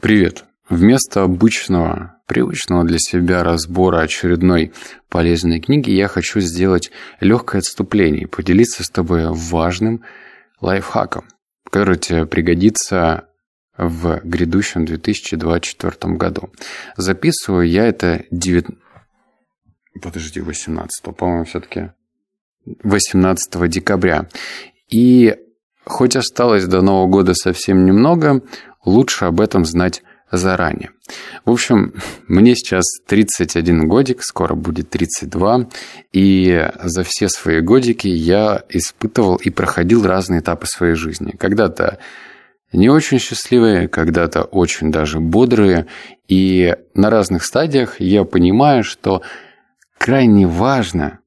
Привет! Вместо обычного, привычного для себя разбора очередной полезной книги я хочу сделать легкое отступление и поделиться с тобой важным лайфхаком, который тебе пригодится в грядущем 2024 году. Записываю я это 9... Подожди, 18 по-моему, все-таки 18 декабря. И хоть осталось до Нового года совсем немного, лучше об этом знать заранее. В общем, мне сейчас 31 годик, скоро будет 32, и за все свои годики я испытывал и проходил разные этапы своей жизни. Когда-то не очень счастливые, когда-то очень даже бодрые, и на разных стадиях я понимаю, что крайне важно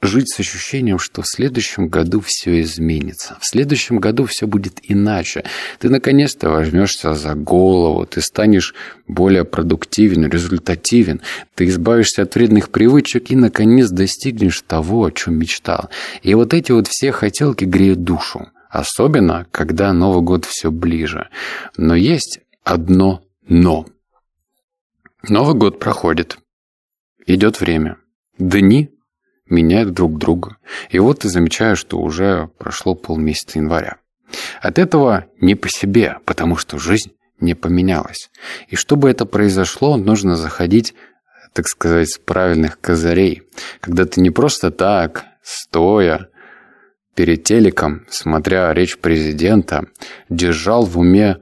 жить с ощущением, что в следующем году все изменится. В следующем году все будет иначе. Ты наконец-то возьмешься за голову, ты станешь более продуктивен, результативен, ты избавишься от вредных привычек и, наконец, достигнешь того, о чем мечтал. И вот эти вот все хотелки греют душу. Особенно, когда Новый год все ближе. Но есть одно «но». Новый год проходит. Идет время. Дни меняют друг друга. И вот ты замечаешь, что уже прошло полмесяца января. От этого не по себе, потому что жизнь не поменялась. И чтобы это произошло, нужно заходить, так сказать, с правильных козырей. Когда ты не просто так, стоя перед телеком, смотря речь президента, держал в уме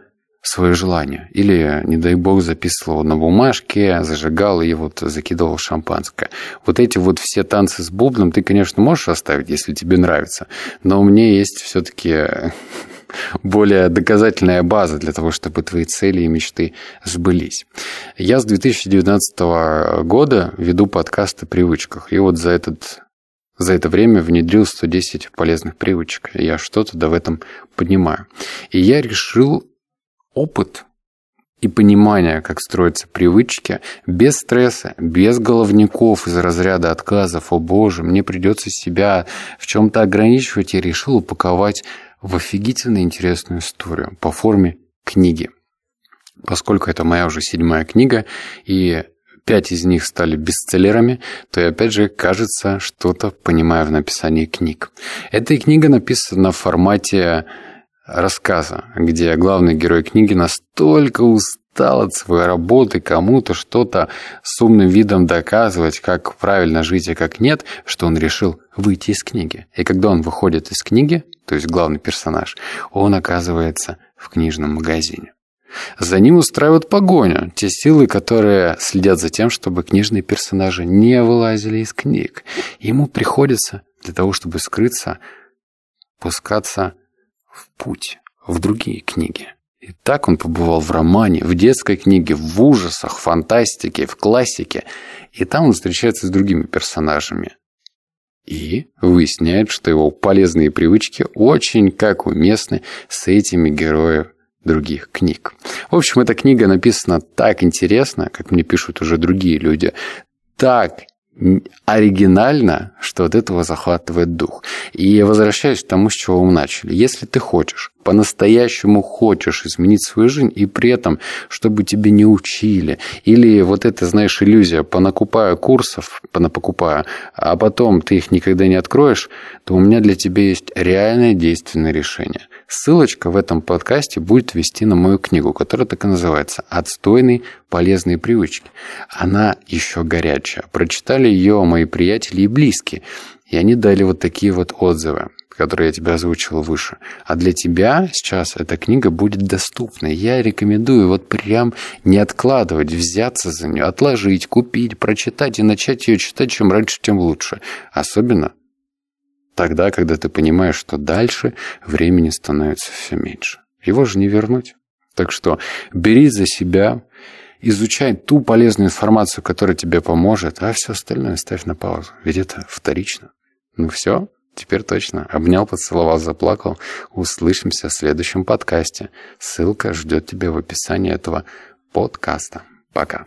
свое желание. Или, не дай бог, записывал на бумажке, зажигал и вот закидывал шампанское. Вот эти вот все танцы с бубном ты, конечно, можешь оставить, если тебе нравится. Но у меня есть все-таки более доказательная база для того, чтобы твои цели и мечты сбылись. Я с 2019 года веду подкасты о привычках. И вот за этот за это время внедрил 110 полезных привычек. Я что-то да в этом понимаю. И я решил опыт и понимание, как строятся привычки, без стресса, без головников из разряда отказов, о боже, мне придется себя в чем-то ограничивать, и решил упаковать в офигительно интересную историю по форме книги. Поскольку это моя уже седьмая книга, и пять из них стали бестселлерами, то я опять же, кажется, что-то понимаю в написании книг. Эта книга написана в формате рассказа, где главный герой книги настолько устал от своей работы кому-то что-то с умным видом доказывать, как правильно жить и как нет, что он решил выйти из книги. И когда он выходит из книги, то есть главный персонаж, он оказывается в книжном магазине. За ним устраивают погоню, те силы, которые следят за тем, чтобы книжные персонажи не вылазили из книг. Ему приходится для того, чтобы скрыться, пускаться в путь, в другие книги. И так он побывал в романе, в детской книге, в ужасах, фантастике, в классике. И там он встречается с другими персонажами. И выясняет, что его полезные привычки очень как уместны с этими героями других книг. В общем, эта книга написана так интересно, как мне пишут уже другие люди, так оригинально, что от этого захватывает дух. И возвращаюсь к тому, с чего мы начали. Если ты хочешь, по-настоящему хочешь изменить свою жизнь, и при этом, чтобы тебе не учили, или вот это, знаешь, иллюзия, понакупаю курсов, понапокупаю, а потом ты их никогда не откроешь, то у меня для тебя есть реальное действенное решение – Ссылочка в этом подкасте будет вести на мою книгу, которая так и называется «Отстойные полезные привычки». Она еще горячая. Прочитали ее мои приятели и близкие. И они дали вот такие вот отзывы, которые я тебе озвучил выше. А для тебя сейчас эта книга будет доступна. Я рекомендую вот прям не откладывать, взяться за нее, отложить, купить, прочитать и начать ее читать, чем раньше, тем лучше. Особенно Тогда, когда ты понимаешь, что дальше времени становится все меньше. Его же не вернуть. Так что бери за себя, изучай ту полезную информацию, которая тебе поможет, а все остальное ставь на паузу. Ведь это вторично. Ну все, теперь точно. Обнял, поцеловал, заплакал. Услышимся в следующем подкасте. Ссылка ждет тебя в описании этого подкаста. Пока.